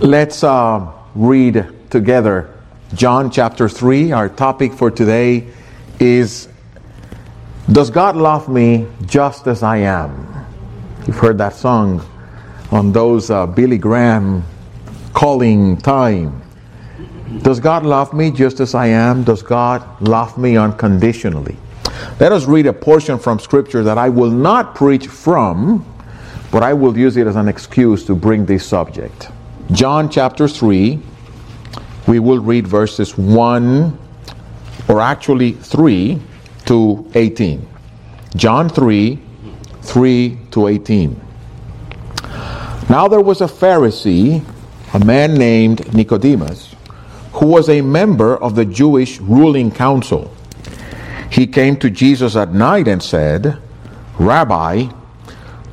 Let's uh, read together John chapter 3. Our topic for today is Does God love me just as I am? You've heard that song on those uh, Billy Graham calling time. Does God love me just as I am? Does God love me unconditionally? Let us read a portion from Scripture that I will not preach from, but I will use it as an excuse to bring this subject. John chapter 3, we will read verses 1, or actually 3 to 18. John 3, 3 to 18. Now there was a Pharisee, a man named Nicodemus, who was a member of the Jewish ruling council. He came to Jesus at night and said, Rabbi,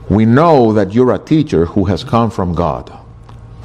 we know that you're a teacher who has come from God.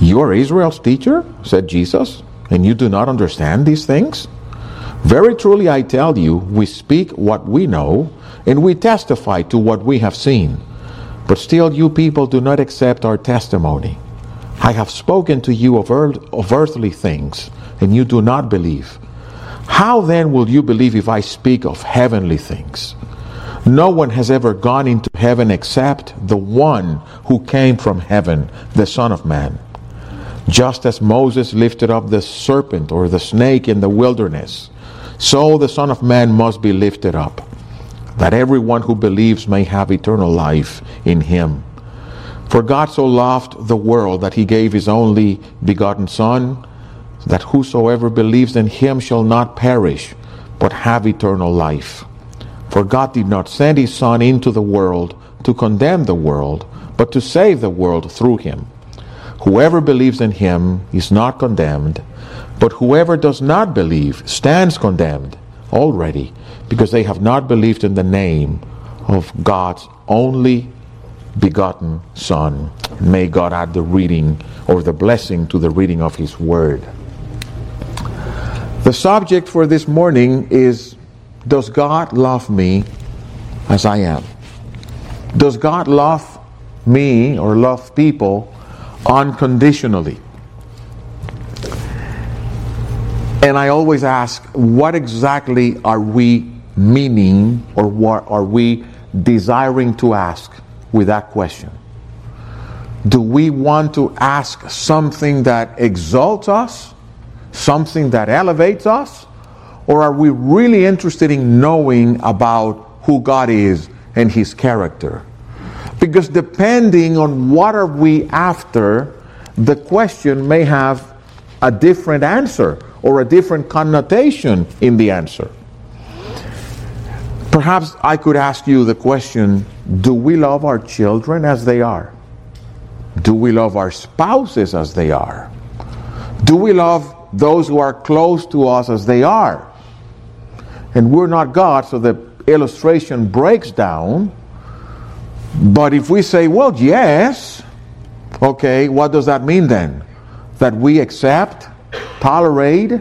You are Israel's teacher, said Jesus, and you do not understand these things? Very truly I tell you, we speak what we know, and we testify to what we have seen. But still you people do not accept our testimony. I have spoken to you of, earth, of earthly things, and you do not believe. How then will you believe if I speak of heavenly things? No one has ever gone into heaven except the one who came from heaven, the Son of Man. Just as Moses lifted up the serpent or the snake in the wilderness, so the Son of Man must be lifted up, that everyone who believes may have eternal life in him. For God so loved the world that he gave his only begotten Son, that whosoever believes in him shall not perish, but have eternal life. For God did not send his Son into the world to condemn the world, but to save the world through him. Whoever believes in him is not condemned, but whoever does not believe stands condemned already, because they have not believed in the name of God's only begotten Son. May God add the reading or the blessing to the reading of His Word. The subject for this morning is Does God love me as I am? Does God love me or love people unconditionally? And I always ask, what exactly are we meaning or what are we desiring to ask with that question? Do we want to ask something that exalts us, something that elevates us, or are we really interested in knowing about who God is and his character? Because depending on what are we after, the question may have a different answer or a different connotation in the answer. Perhaps I could ask you the question do we love our children as they are? Do we love our spouses as they are? Do we love those who are close to us as they are? And we're not God, so the illustration breaks down. But if we say, well, yes, okay, what does that mean then? That we accept, tolerate,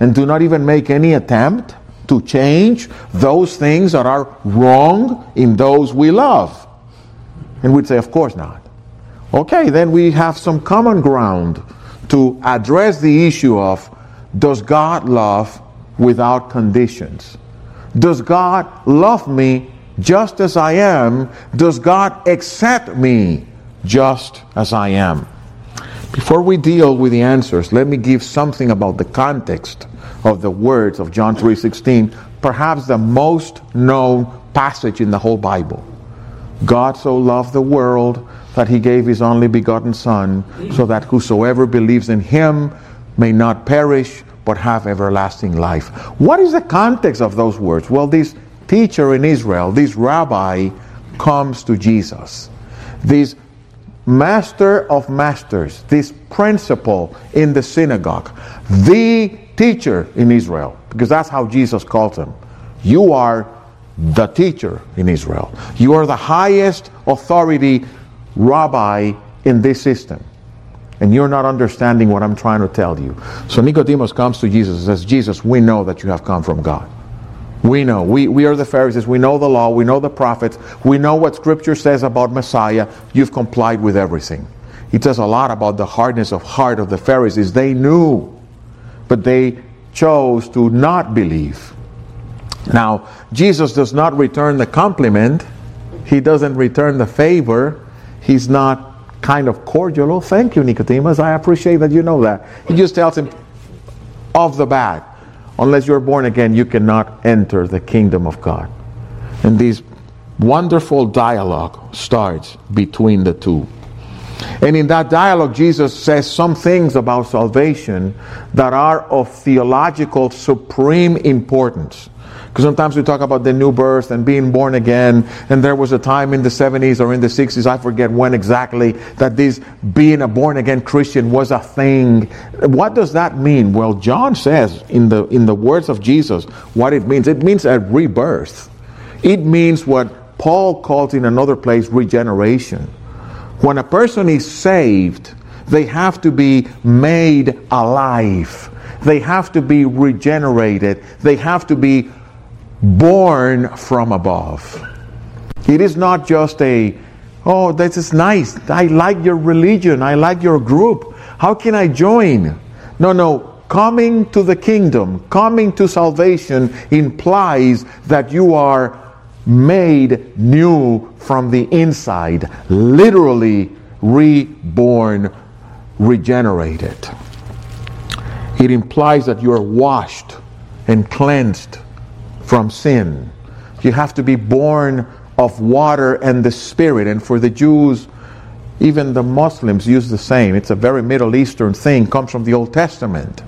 and do not even make any attempt to change those things that are wrong in those we love? And we'd say, of course not. Okay, then we have some common ground to address the issue of does God love without conditions? Does God love me just as I am? Does God accept me just as I am? Before we deal with the answers, let me give something about the context of the words of John 3:16, perhaps the most known passage in the whole Bible. God so loved the world that he gave his only begotten son so that whosoever believes in him may not perish but have everlasting life. What is the context of those words? Well, this teacher in Israel, this rabbi comes to Jesus. This master of masters, this principal in the synagogue, the teacher in Israel, because that's how Jesus calls him. You are the teacher in Israel. You are the highest authority rabbi in this system. And you're not understanding what I'm trying to tell you. So Nicodemus comes to Jesus and says, Jesus, we know that you have come from God. We know. We, we are the Pharisees. We know the law. We know the prophets. We know what Scripture says about Messiah. You've complied with everything. It says a lot about the hardness of heart of the Pharisees. They knew, but they chose to not believe. Now, Jesus does not return the compliment, He doesn't return the favor. He's not kind of cordial. Oh, thank you, Nicodemus. I appreciate that you know that. He just tells him off the bat unless you're born again, you cannot enter the kingdom of God. And this wonderful dialogue starts between the two. And in that dialogue, Jesus says some things about salvation that are of theological supreme importance. Because sometimes we talk about the new birth and being born again, and there was a time in the 70s or in the 60s, I forget when exactly, that this being a born again Christian was a thing. What does that mean? Well, John says in the in the words of Jesus what it means. It means a rebirth. It means what Paul calls in another place regeneration. When a person is saved, they have to be made alive. They have to be regenerated. They have to be born from above. It is not just a, oh, this is nice. I like your religion. I like your group. How can I join? No, no. Coming to the kingdom, coming to salvation implies that you are made new from the inside, literally reborn, regenerated. It implies that you are washed and cleansed from sin. You have to be born of water and the Spirit. And for the Jews, even the Muslims use the same. It's a very Middle Eastern thing, comes from the Old Testament.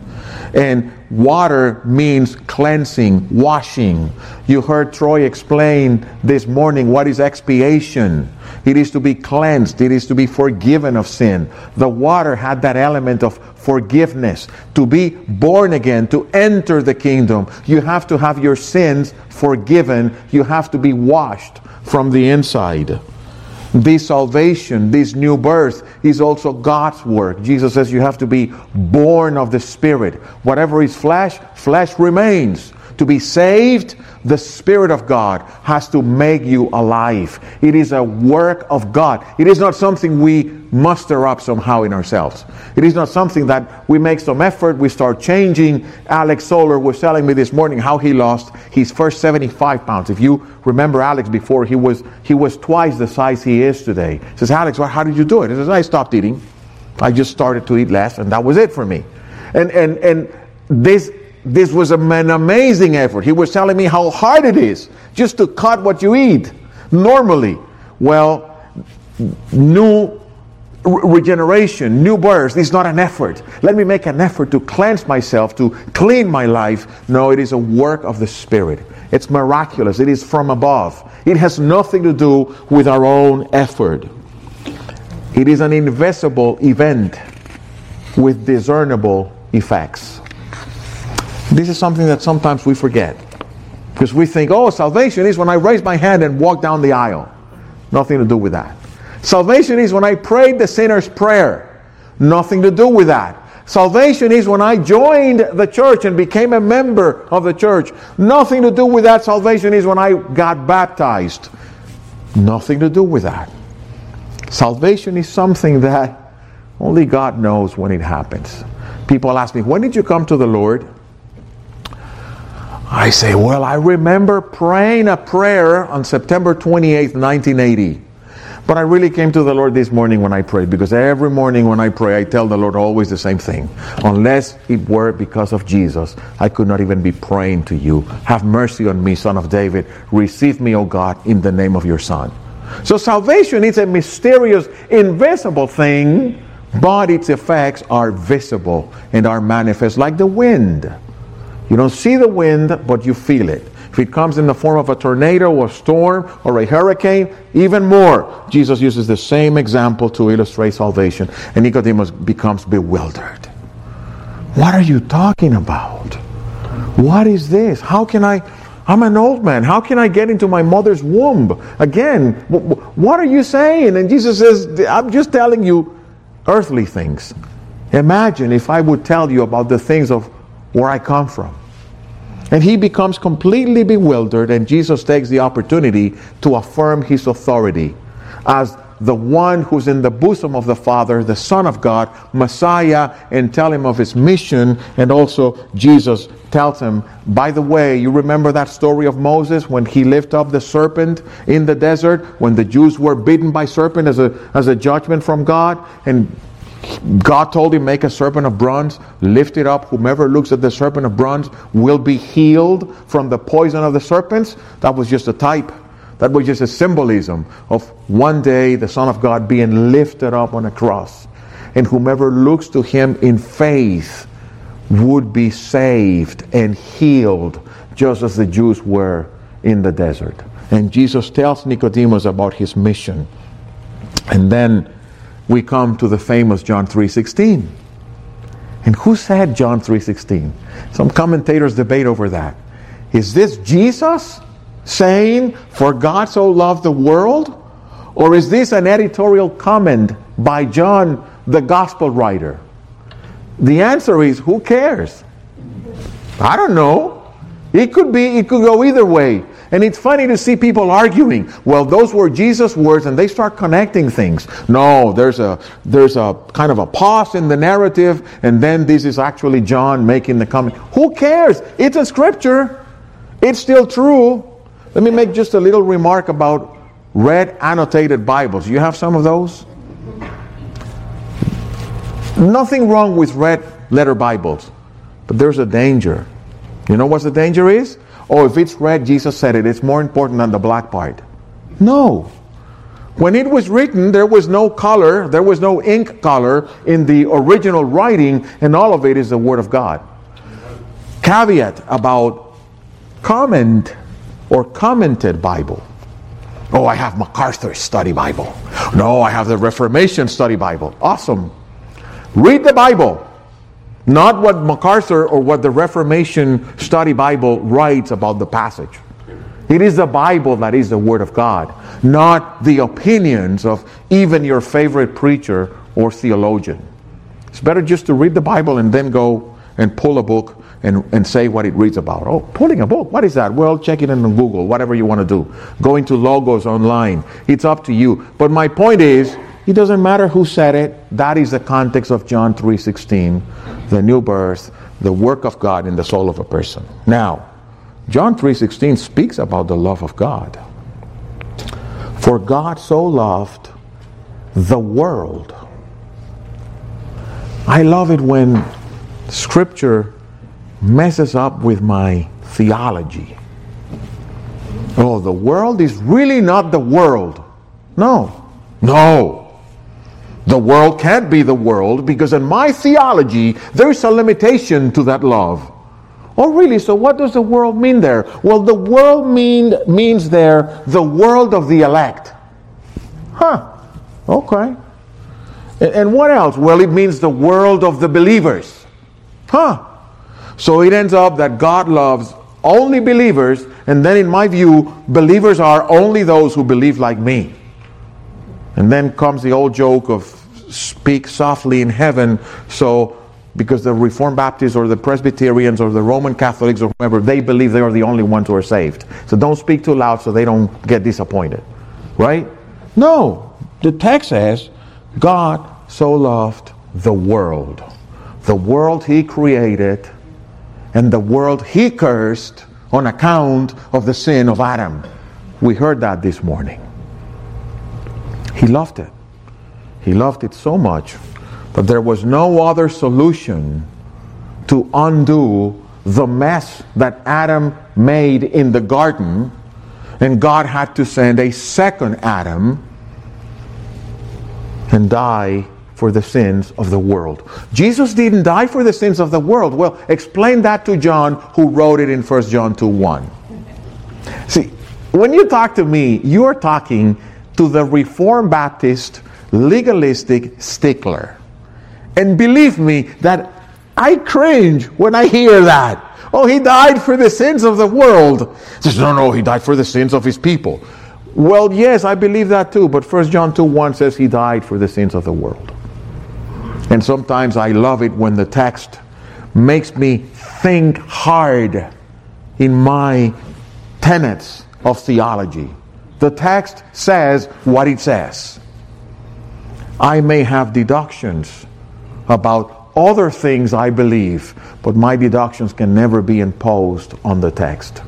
And water means cleansing, washing. You heard Troy explain this morning what is expiation. It is to be cleansed, it is to be forgiven of sin. The water had that element of forgiveness. To be born again, to enter the kingdom, you have to have your sins forgiven, you have to be washed from the inside. This salvation, this new birth, is also God's work. Jesus says you have to be born of the Spirit. Whatever is flesh, flesh remains. To be saved, the Spirit of God has to make you alive. It is a work of God. It is not something we muster up somehow in ourselves. It is not something that we make some effort, we start changing. Alex Solar was telling me this morning how he lost his first 75 pounds. If you remember Alex before, he was he was twice the size he is today. He says, Alex, well, how did you do it? He says, I stopped eating. I just started to eat less, and that was it for me. And and and this this was an amazing effort. He was telling me how hard it is just to cut what you eat normally. Well, new regeneration, new birth is not an effort. Let me make an effort to cleanse myself, to clean my life. No, it is a work of the Spirit. It's miraculous. It is from above. It has nothing to do with our own effort. It is an invisible event with discernible effects. This is something that sometimes we forget. Because we think, oh, salvation is when I raise my hand and walk down the aisle. Nothing to do with that. Salvation is when I prayed the sinner's prayer. Nothing to do with that. Salvation is when I joined the church and became a member of the church. Nothing to do with that. Salvation is when I got baptized. Nothing to do with that. Salvation is something that only God knows when it happens. People ask me, when did you come to the Lord? I say, well, I remember praying a prayer on September 28, 1980. But I really came to the Lord this morning when I prayed because every morning when I pray, I tell the Lord always the same thing. Unless it were because of Jesus, I could not even be praying to you. Have mercy on me, son of David. Receive me, O God, in the name of your Son. So salvation is a mysterious, invisible thing, but its effects are visible and are manifest like the wind. You don't see the wind, but you feel it. If it comes in the form of a tornado or storm or a hurricane, even more. Jesus uses the same example to illustrate salvation, and Nicodemus becomes bewildered. What are you talking about? What is this? How can I? I'm an old man. How can I get into my mother's womb? Again, what are you saying? And Jesus says, I'm just telling you earthly things. Imagine if I would tell you about the things of where I come from. And he becomes completely bewildered, and Jesus takes the opportunity to affirm his authority as the one who's in the bosom of the Father, the Son of God, Messiah, and tell him of his mission. And also, Jesus tells him, by the way, you remember that story of Moses when he lifted up the serpent in the desert, when the Jews were bitten by serpent as a, as a judgment from God? And God told him, Make a serpent of bronze, lift it up. Whomever looks at the serpent of bronze will be healed from the poison of the serpents. That was just a type. That was just a symbolism of one day the Son of God being lifted up on a cross. And whomever looks to him in faith would be saved and healed, just as the Jews were in the desert. And Jesus tells Nicodemus about his mission. And then we come to the famous John 3:16. And who said John 3:16? Some commentators debate over that. Is this Jesus saying for God so loved the world or is this an editorial comment by John the gospel writer? The answer is who cares? I don't know. It could be it could go either way. And it's funny to see people arguing. Well, those were Jesus' words, and they start connecting things. No, there's a there's a kind of a pause in the narrative, and then this is actually John making the comment. Who cares? It's a scripture. It's still true. Let me make just a little remark about red annotated Bibles. You have some of those? Nothing wrong with red letter Bibles, but there's a danger. You know what the danger is? Oh, if it's red, Jesus said it, it's more important than the black part. No. When it was written, there was no color, there was no ink color in the original writing, and all of it is the Word of God. Caveat about comment or commented Bible. Oh, I have MacArthur's study Bible. No, I have the Reformation study Bible. Awesome. Read the Bible. Not what MacArthur or what the Reformation Study Bible writes about the passage. It is the Bible that is the Word of God, not the opinions of even your favorite preacher or theologian. It's better just to read the Bible and then go and pull a book and, and say what it reads about. Oh, pulling a book, what is that? Well, check it in Google, whatever you want to do. Going to Logos online. It's up to you. But my point is, it doesn't matter who said it. That is the context of John 3:16, the new birth, the work of God in the soul of a person. Now, John 3:16 speaks about the love of God. For God so loved the world. I love it when scripture messes up with my theology. Oh, the world is really not the world. No. No. The world can't be the world because in my theology, there's a limitation to that love. Oh, really? So, what does the world mean there? Well, the world mean, means there the world of the elect. Huh. Okay. And, and what else? Well, it means the world of the believers. Huh. So it ends up that God loves only believers, and then, in my view, believers are only those who believe like me. And then comes the old joke of speak softly in heaven so because the Reformed Baptists or the Presbyterians or the Roman Catholics or whoever, they believe they are the only ones who are saved. So don't speak too loud so they don't get disappointed. Right? No. The text says, God so loved the world. The world he created and the world he cursed on account of the sin of Adam. We heard that this morning. He loved it. He loved it so much that there was no other solution to undo the mess that Adam made in the garden, and God had to send a second Adam and die for the sins of the world. Jesus didn't die for the sins of the world. Well, explain that to John, who wrote it in 1 John 2 1. See, when you talk to me, you're talking to the Reformed Baptist legalistic stickler. And believe me that I cringe when I hear that. Oh, he died for the sins of the world. Says, no, no, he died for the sins of his people. Well, yes, I believe that too, but 1 John 2 1 says he died for the sins of the world. And sometimes I love it when the text makes me think hard in my tenets of theology. The text says what it says. I may have deductions about other things I believe, but my deductions can never be imposed on the text.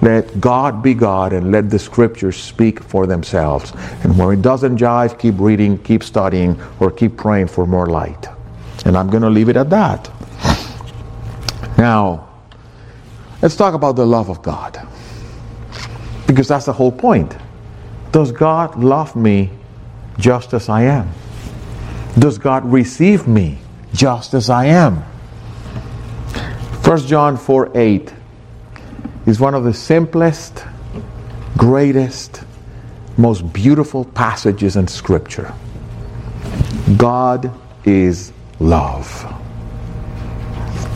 Let God be God and let the scriptures speak for themselves. And where it doesn't jive, keep reading, keep studying, or keep praying for more light. And I'm going to leave it at that. Now, let's talk about the love of God. Because that's the whole point. Does God love me just as I am? Does God receive me just as I am? 1 John 4 8 is one of the simplest, greatest, most beautiful passages in Scripture. God is love.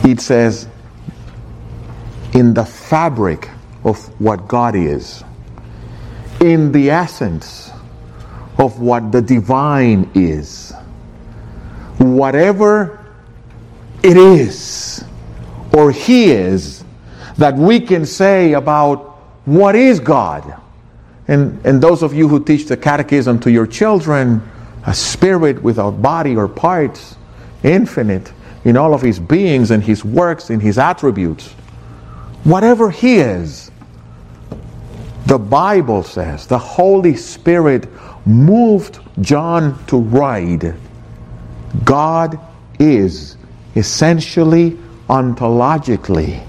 It says, in the fabric of what God is, in the essence of what the divine is, whatever it is or He is that we can say about what is God. And, and those of you who teach the catechism to your children, a spirit without body or parts, infinite in all of his beings and his works and his attributes. Whatever he is, the Bible says the Holy Spirit moved John to write God is essentially ontologically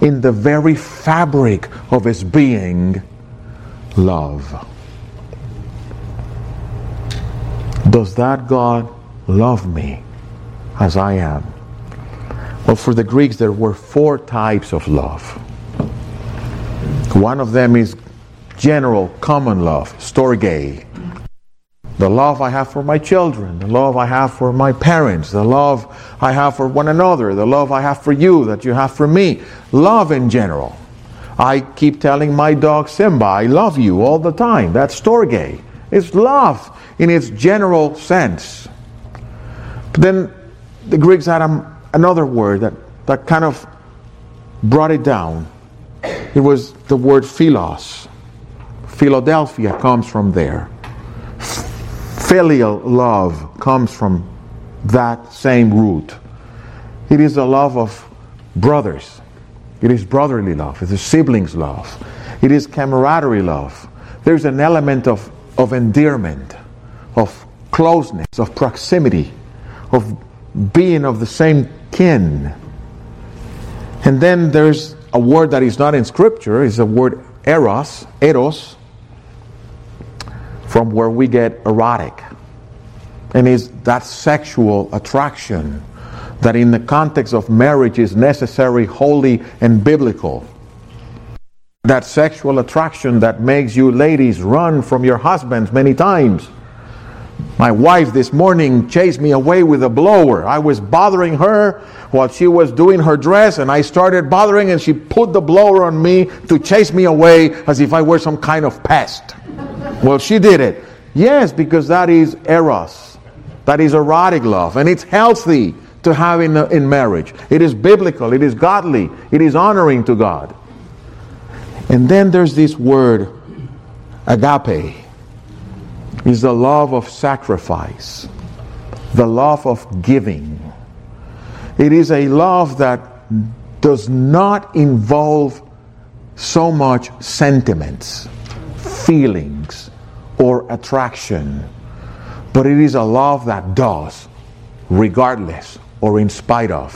in the very fabric of his being love. Does that God love me as I am? Well, for the Greeks, there were four types of love. One of them is general, common love, storge. The love I have for my children, the love I have for my parents, the love I have for one another, the love I have for you, that you have for me. Love in general. I keep telling my dog Simba, I love you all the time. That's storge. It's love in its general sense. But then the Greeks had a, another word that, that kind of brought it down. It was the word philos. Philadelphia comes from there. Filial love comes from that same root. It is the love of brothers. It is brotherly love. It is siblings' love. It is camaraderie love. There's an element of, of endearment, of closeness, of proximity, of being of the same kin. And then there's a word that is not in Scripture, is the word eros, eros, from where we get erotic. And is that sexual attraction that in the context of marriage is necessary, holy, and biblical. That sexual attraction that makes you ladies run from your husbands many times my wife this morning chased me away with a blower. I was bothering her while she was doing her dress, and I started bothering, and she put the blower on me to chase me away as if I were some kind of pest. Well, she did it. Yes, because that is eros. That is erotic love, and it's healthy to have in, in marriage. It is biblical, it is godly, it is honoring to God. And then there's this word, agape is the love of sacrifice, the love of giving. It is a love that does not involve so much sentiments, feelings, attraction, but it is a love that does, regardless or in spite of.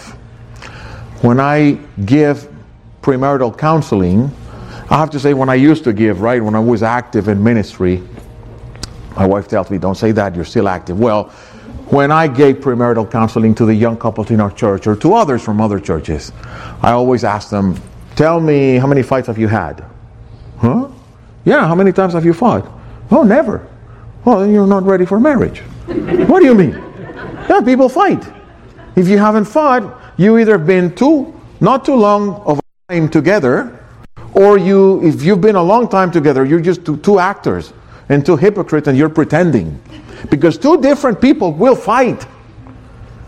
When I give premarital counseling, I have to say, when I used to give, right, when I was active in ministry, my wife tells me, don't say that, you're still active. Well, when I gave premarital counseling to the young couples in our church or to others from other churches, I always ask them, tell me how many fights have you had? Huh? Yeah, how many times have you fought? Oh, never. Well, then you're not ready for marriage. what do you mean? Yeah, people fight. If you haven't fought, you either been too, not too long of a time together, or you, if you've been a long time together, you're just two, two actors and two hypocrites and you're pretending. Because two different people will fight.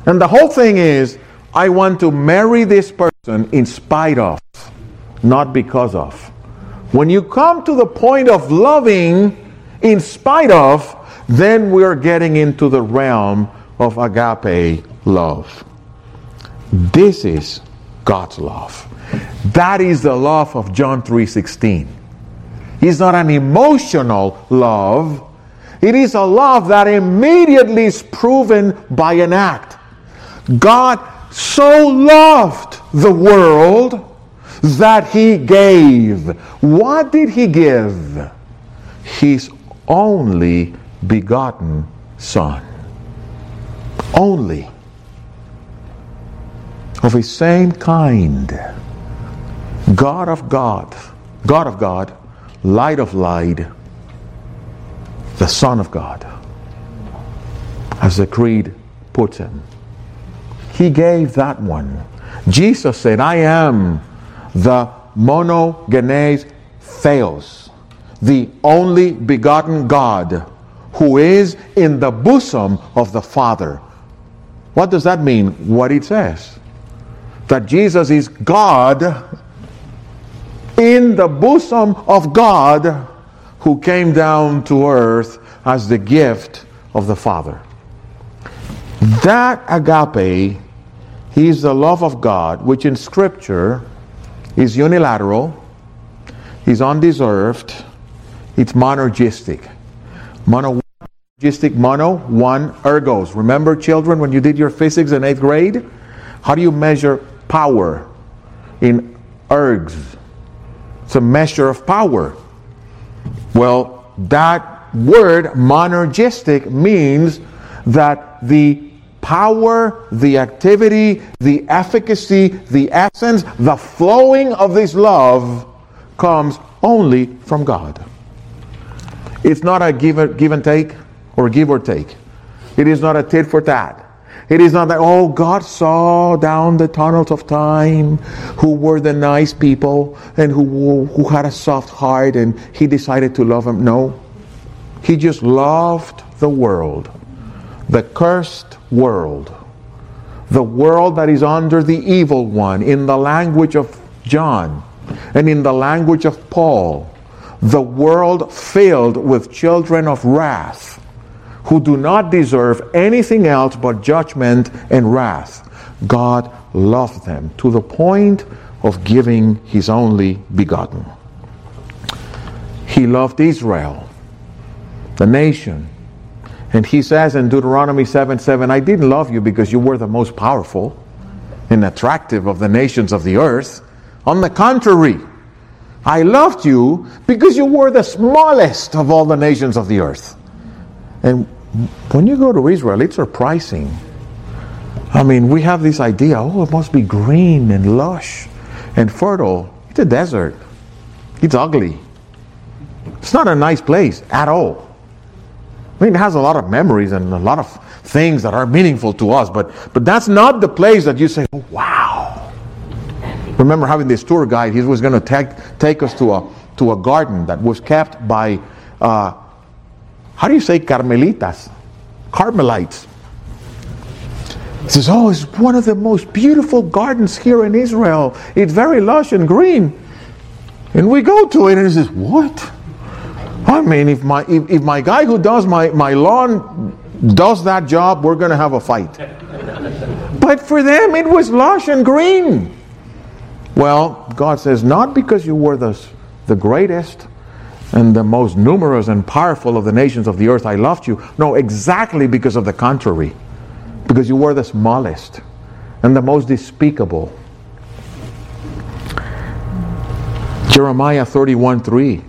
And the whole thing is, I want to marry this person in spite of, not because of. When you come to the point of loving in spite of, then we're getting into the realm of agape love. This is God's love. That is the love of John 3:16. It's not an emotional love. It is a love that immediately is proven by an act. God so loved the world that he gave. What did he give? His only begotten Son. Only. Of the same kind. God of God. God of God. Light of light. The Son of God. As the Creed puts him. He gave that one. Jesus said, I am the monogenes theos, the only begotten God who is in the bosom of the Father. What does that mean? What it says. That Jesus is God in the bosom of God who came down to earth as the gift of the Father. That agape is the love of God, which in Scripture is unilateral, is undeserved, it's monergistic. Monergistic, mono, one, ergos. Remember, children, when you did your physics in eighth grade? How do you measure power in ergs? It's a measure of power. Well, that word monergistic means that the power, the activity, the efficacy, the essence, the flowing of this love comes only from God. It's not a give, give and take or give or take. It is not a tit for tat. It is not that, oh, God saw down the tunnels of time who were the nice people and who, who had a soft heart and he decided to love them. No. He just loved the world, the cursed world, the world that is under the evil one, in the language of John and in the language of Paul, the world filled with children of wrath who do not deserve anything else but judgment and wrath. God loved them to the point of giving his only begotten. He loved Israel, the nation, and he says in Deuteronomy 7 7, I didn't love you because you were the most powerful and attractive of the nations of the earth. On the contrary, I loved you because you were the smallest of all the nations of the earth. And when you go to Israel, it's surprising. I mean, we have this idea oh, it must be green and lush and fertile. It's a desert, it's ugly. It's not a nice place at all. I mean, it has a lot of memories and a lot of things that are meaningful to us, but, but that's not the place that you say, oh, wow. Remember having this tour guide, he was going to take, take us to a, to a garden that was kept by, uh, how do you say Carmelitas? Carmelites. He says, oh, it's one of the most beautiful gardens here in Israel. It's very lush and green. And we go to it and he says, what? I mean, if my if, if my guy who does my, my lawn does that job, we're going to have a fight. but for them, it was lush and green. Well, God says, not because you were the, the greatest and the most numerous and powerful of the nations of the earth, I loved you. No, exactly because of the contrary. Because you were the smallest and the most despicable. Jeremiah 31 3.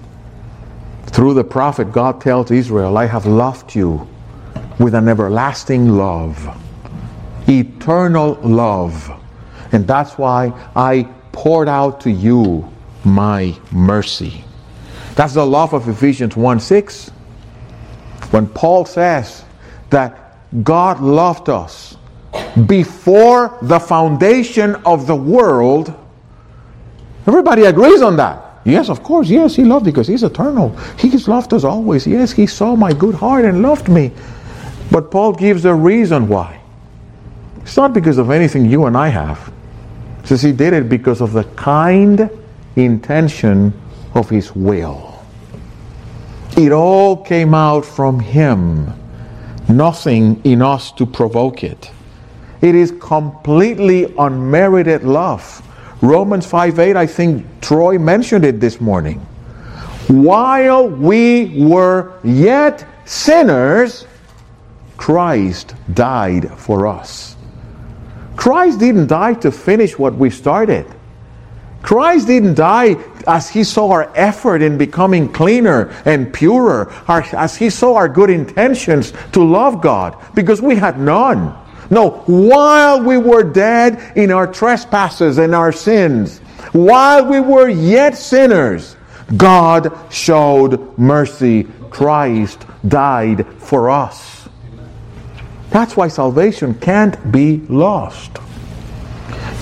Through the prophet, God tells Israel, I have loved you with an everlasting love, eternal love. And that's why I poured out to you my mercy. That's the love of Ephesians 1 6. When Paul says that God loved us before the foundation of the world, everybody agrees on that. Yes, of course. Yes, he loved because he's eternal. He's loved us always. Yes, he saw my good heart and loved me. But Paul gives a reason why. It's not because of anything you and I have. Says he did it because of the kind intention of his will. It all came out from him. Nothing in us to provoke it. It is completely unmerited love. Romans 5 8, I think Troy mentioned it this morning. While we were yet sinners, Christ died for us. Christ didn't die to finish what we started. Christ didn't die as he saw our effort in becoming cleaner and purer, as he saw our good intentions to love God, because we had none. No, while we were dead in our trespasses and our sins, while we were yet sinners, God showed mercy. Christ died for us. That's why salvation can't be lost.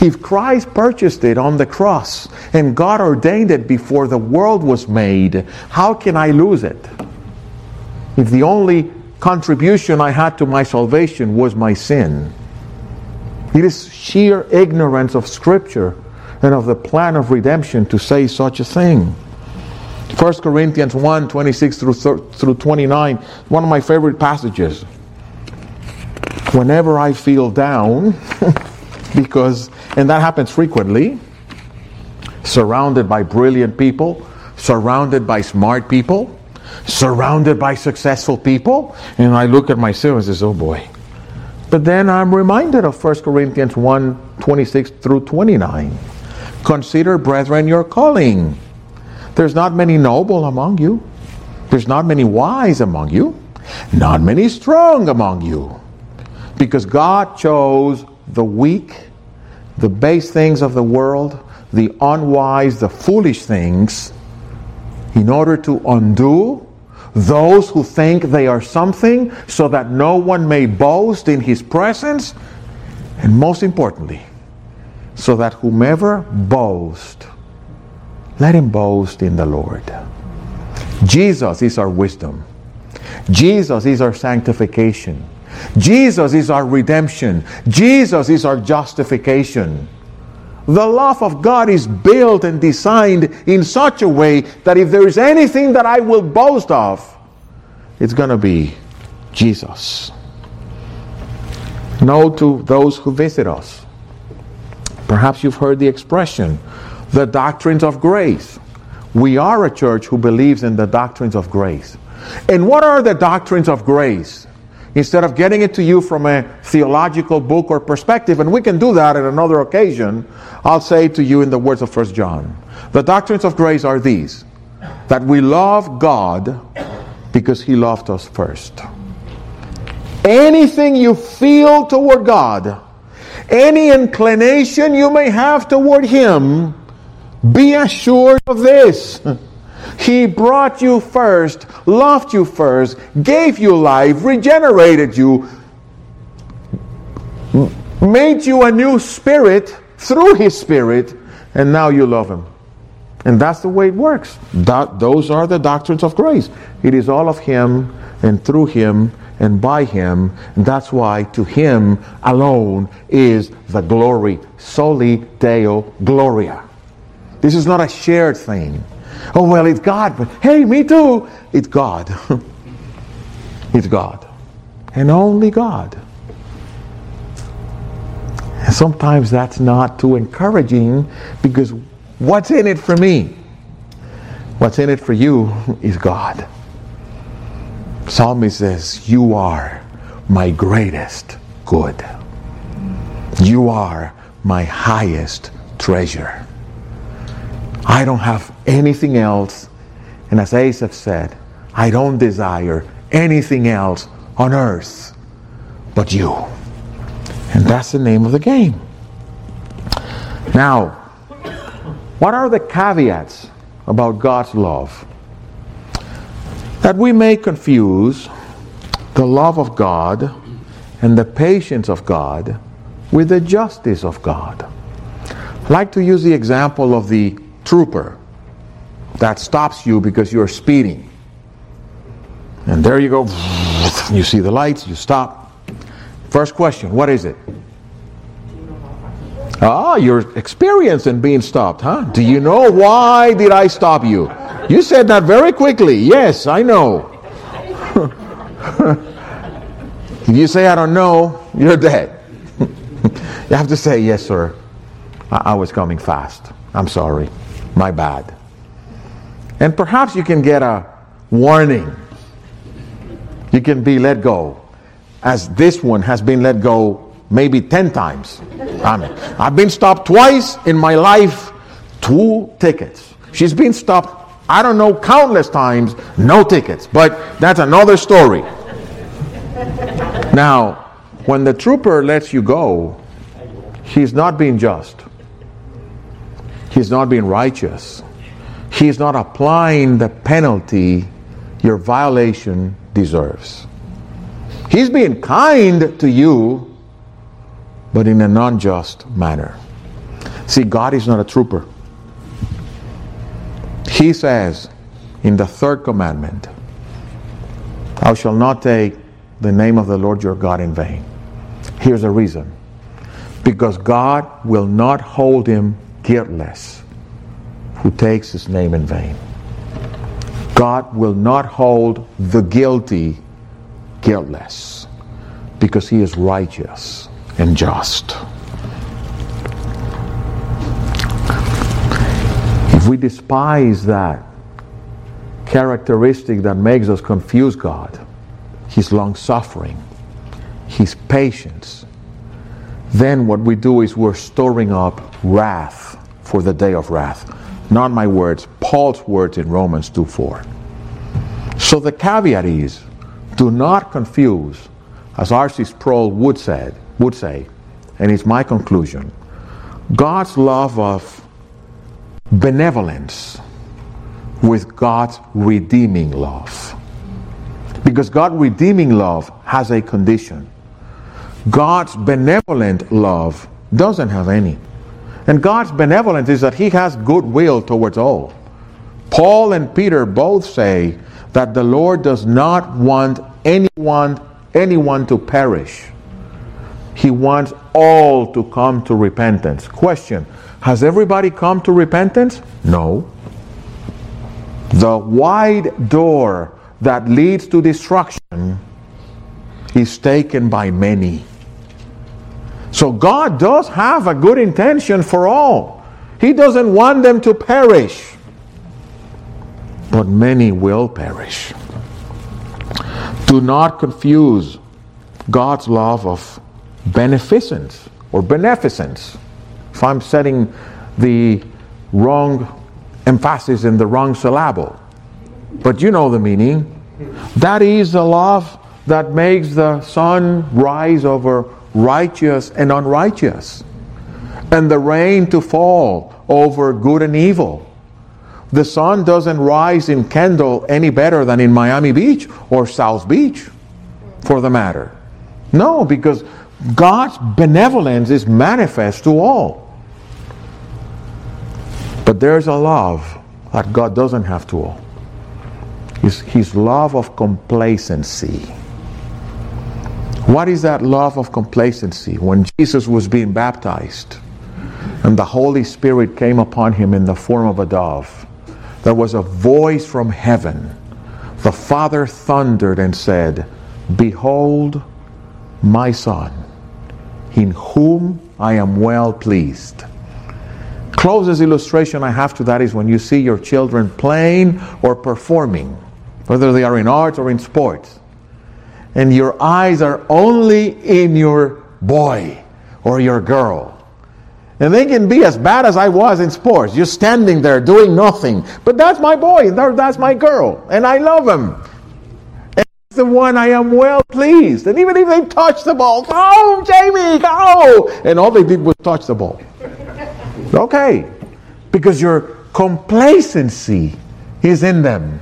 If Christ purchased it on the cross and God ordained it before the world was made, how can I lose it? If the only contribution I had to my salvation was my sin. It is sheer ignorance of Scripture and of the plan of redemption to say such a thing. 1 Corinthians 1 26 through, through 29, one of my favorite passages. Whenever I feel down, because, and that happens frequently, surrounded by brilliant people, surrounded by smart people, surrounded by successful people, and I look at myself and says, oh boy. But then I'm reminded of 1 Corinthians 1 26 through 29. Consider, brethren, your calling. There's not many noble among you, there's not many wise among you, not many strong among you. Because God chose the weak, the base things of the world, the unwise, the foolish things, in order to undo those who think they are something, so that no one may boast in his presence, and most importantly, so that whomever boasts, let him boast in the Lord. Jesus is our wisdom. Jesus is our sanctification. Jesus is our redemption. Jesus is our justification. The love of God is built and designed in such a way that if there is anything that I will boast of, it's going to be Jesus. No to those who visit us. Perhaps you've heard the expression, the doctrines of grace. We are a church who believes in the doctrines of grace. And what are the doctrines of grace? Instead of getting it to you from a theological book or perspective, and we can do that at another occasion, I'll say to you in the words of First John. The doctrines of grace are these that we love God because He loved us first. Anything you feel toward God, any inclination you may have toward Him, be assured of this. He brought you first, loved you first, gave you life, regenerated you, made you a new spirit through His Spirit, and now you love Him. And that's the way it works. That, those are the doctrines of grace. It is all of Him and through Him and by Him. And that's why to Him alone is the glory. Soli Deo Gloria. This is not a shared thing. Oh, well, it's God, but hey, me too. It's God. it's God. And only God. And sometimes that's not too encouraging because what's in it for me? What's in it for you is God. Psalmist says, You are my greatest good. You are my highest treasure. I don't have anything else. And as Asaph said, I don't desire anything else on earth but you. And that's the name of the game. Now, what are the caveats about God's love? That we may confuse the love of God and the patience of God with the justice of God. I like to use the example of the trooper that stops you because you're speeding. And there you go. You see the lights, you stop. First question What is it? Ah, your experience in being stopped, huh? Do you know why did I stop you? You said that very quickly. Yes, I know. if you say I don't know, you're dead. you have to say, yes, sir. I, I was coming fast. I'm sorry. My bad. And perhaps you can get a warning. You can be let go, as this one has been let go maybe 10 times. I mean, I've been stopped twice in my life, two tickets. She's been stopped, I don't know, countless times, no tickets. But that's another story. Now, when the trooper lets you go, he's not being just. He's not being righteous. He's not applying the penalty your violation deserves. He's being kind to you, but in a non just manner. See, God is not a trooper. He says in the third commandment, Thou shalt not take the name of the Lord your God in vain. Here's the reason because God will not hold him guiltless who takes his name in vain. God will not hold the guilty guiltless because he is righteous and just. If we despise that characteristic that makes us confuse God, his long suffering, his patience, then what we do is we're storing up wrath for the day of wrath. Not my words, Paul's words in Romans 2 4. So the caveat is do not confuse, as R.C. Sproul would, said, would say, and it's my conclusion, God's love of benevolence with God's redeeming love. Because God's redeeming love has a condition. God's benevolent love doesn't have any. And God's benevolence is that He has goodwill towards all. Paul and Peter both say that the Lord does not want anyone, anyone to perish. He wants all to come to repentance. Question Has everybody come to repentance? No. The wide door that leads to destruction is taken by many. So God does have a good intention for all. He doesn't want them to perish. But many will perish. Do not confuse God's love of beneficence or beneficence. If I'm setting the wrong emphasis in the wrong syllable, but you know the meaning. That is the love that makes the sun rise over righteous and unrighteous, and the rain to fall over good and evil. The sun doesn't rise in Kendall any better than in Miami Beach or South Beach, for the matter. No, because God's benevolence is manifest to all. But there's a love that God doesn't have to all. His, his love of complacency. What is that love of complacency? When Jesus was being baptized and the Holy Spirit came upon him in the form of a dove, there was a voice from heaven. The Father thundered and said, Behold, my Son, in whom I am well pleased. Closest illustration I have to that is when you see your children playing or performing, whether they are in arts or in sports, and your eyes are only in your boy or your girl. And they can be as bad as I was in sports, just standing there doing nothing. But that's my boy, that's my girl, and I love him. And the one I am well pleased. And even if they touch the ball, go, Jamie, go! And all they did was touch the ball. Okay, because your complacency is in them.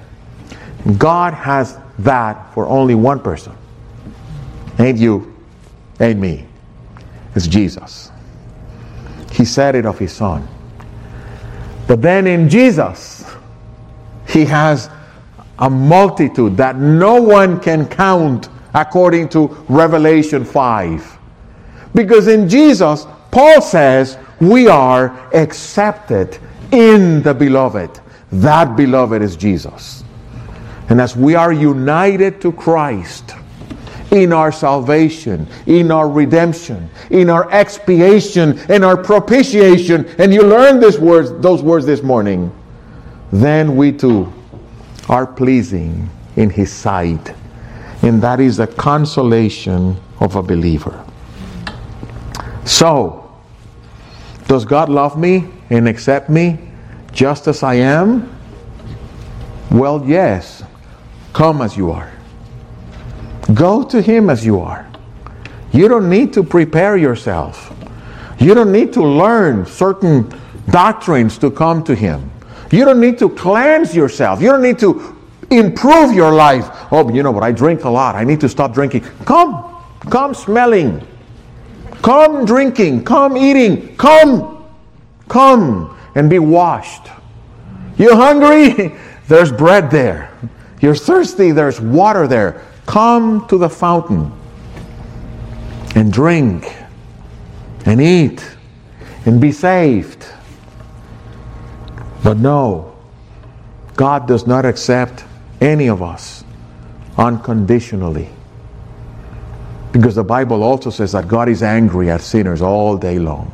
God has that for only one person. Ain't you, ain't me. It's Jesus. He said it of his son. But then in Jesus, he has a multitude that no one can count according to Revelation 5. Because in Jesus, Paul says, we are accepted in the beloved. That beloved is Jesus. And as we are united to Christ, in our salvation, in our redemption, in our expiation, in our propitiation, and you learned this words, those words this morning, then we too are pleasing in His sight. And that is the consolation of a believer. So, does God love me and accept me just as I am? Well, yes. Come as you are. Go to Him as you are. You don't need to prepare yourself. You don't need to learn certain doctrines to come to Him. You don't need to cleanse yourself. You don't need to improve your life. Oh, you know what? I drink a lot. I need to stop drinking. Come. Come smelling. Come drinking. Come eating. Come. Come and be washed. You hungry? There's bread there. You're thirsty? There's water there. Come to the fountain and drink and eat and be saved. But no, God does not accept any of us unconditionally. Because the Bible also says that God is angry at sinners all day long.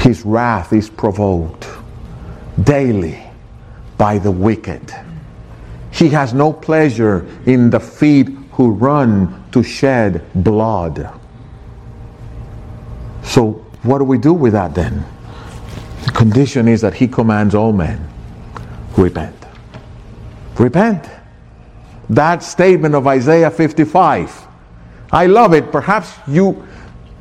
His wrath is provoked daily by the wicked. He has no pleasure in the feet who run to shed blood. So, what do we do with that then? The condition is that he commands all men repent. Repent. That statement of Isaiah 55. I love it. Perhaps you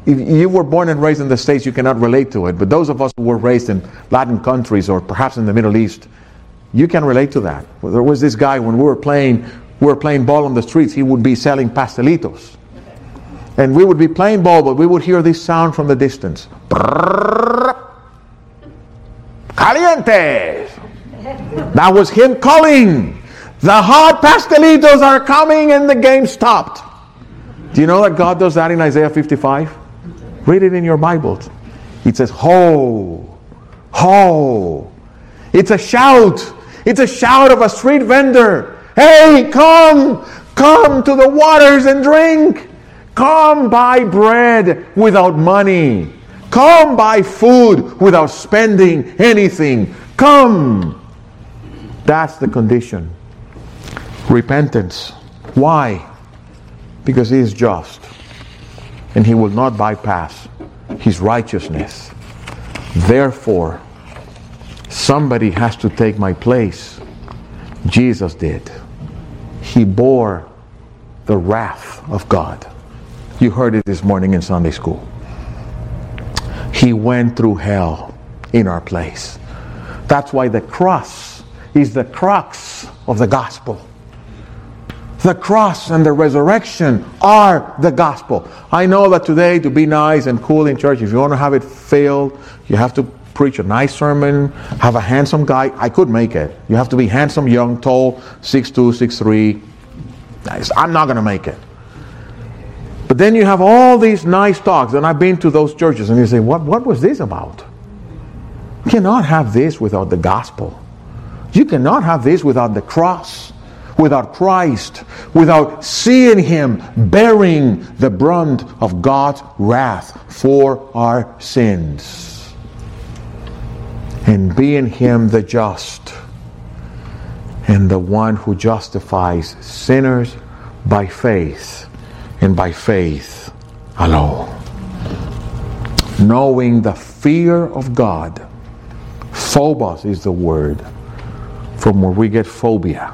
if you were born and raised in the States, you cannot relate to it. But those of us who were raised in Latin countries or perhaps in the Middle East, you can relate to that. There was this guy when we were playing, we were playing ball on the streets. He would be selling pastelitos, and we would be playing ball, but we would hear this sound from the distance. Calientes. That was him calling. The hot pastelitos are coming, and the game stopped. Do you know that God does that in Isaiah 55? Read it in your Bibles. It says, Ho, ho. It's a shout. It's a shout of a street vendor. Hey, come, come to the waters and drink. Come buy bread without money. Come buy food without spending anything. Come. That's the condition. Repentance. Why? Because He is just. And He will not bypass His righteousness. Therefore, Somebody has to take my place. Jesus did. He bore the wrath of God. You heard it this morning in Sunday school. He went through hell in our place. That's why the cross is the crux of the gospel. The cross and the resurrection are the gospel. I know that today, to be nice and cool in church, if you want to have it filled, you have to preach a nice sermon, have a handsome guy. I could make it. You have to be handsome, young, tall, 6'2, 6'3. I'm not going to make it. But then you have all these nice talks, and I've been to those churches, and you say, what, what was this about? You cannot have this without the gospel. You cannot have this without the cross, without Christ, without seeing Him bearing the brunt of God's wrath for our sins. And be in him the just and the one who justifies sinners by faith and by faith alone. Knowing the fear of God. Phobos is the word from where we get phobia.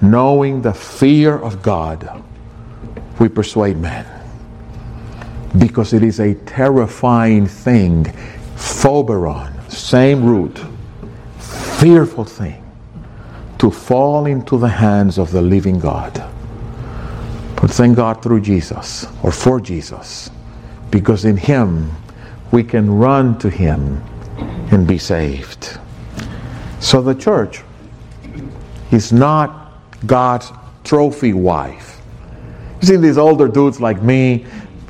Knowing the fear of God, we persuade men. Because it is a terrifying thing. Phoberon, same root, fearful thing to fall into the hands of the living God. But thank God through Jesus or for Jesus, because in Him we can run to Him and be saved. So the church is not God's trophy wife. You see these older dudes like me,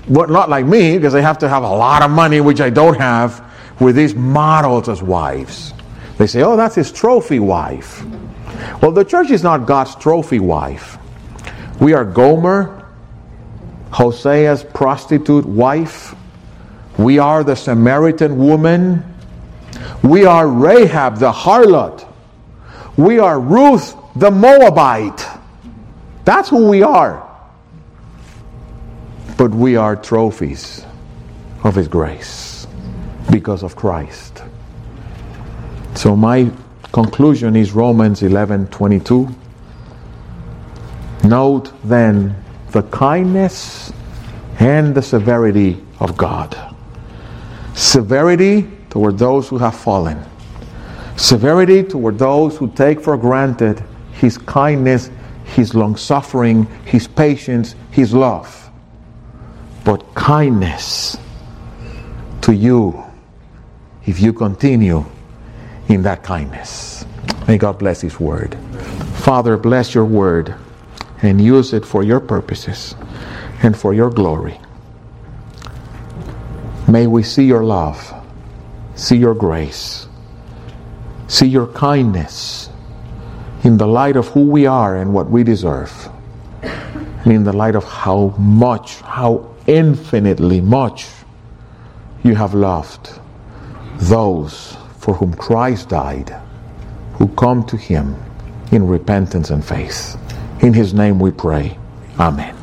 well, not like me, because they have to have a lot of money, which I don't have, with these models as wives. They say, oh, that's his trophy wife. Well, the church is not God's trophy wife. We are Gomer, Hosea's prostitute wife. We are the Samaritan woman. We are Rahab the harlot. We are Ruth the Moabite. That's who we are. But we are trophies of His grace because of Christ. So, my conclusion is Romans 11 22. Note then the kindness and the severity of God. Severity toward those who have fallen, severity toward those who take for granted His kindness, His long suffering, His patience, His love. But kindness to you if you continue in that kindness. May God bless His word. Father, bless your word and use it for your purposes and for your glory. May we see your love, see your grace, see your kindness in the light of who we are and what we deserve, and in the light of how much, how infinitely much you have loved those for whom Christ died, who come to him in repentance and faith. In his name we pray. Amen.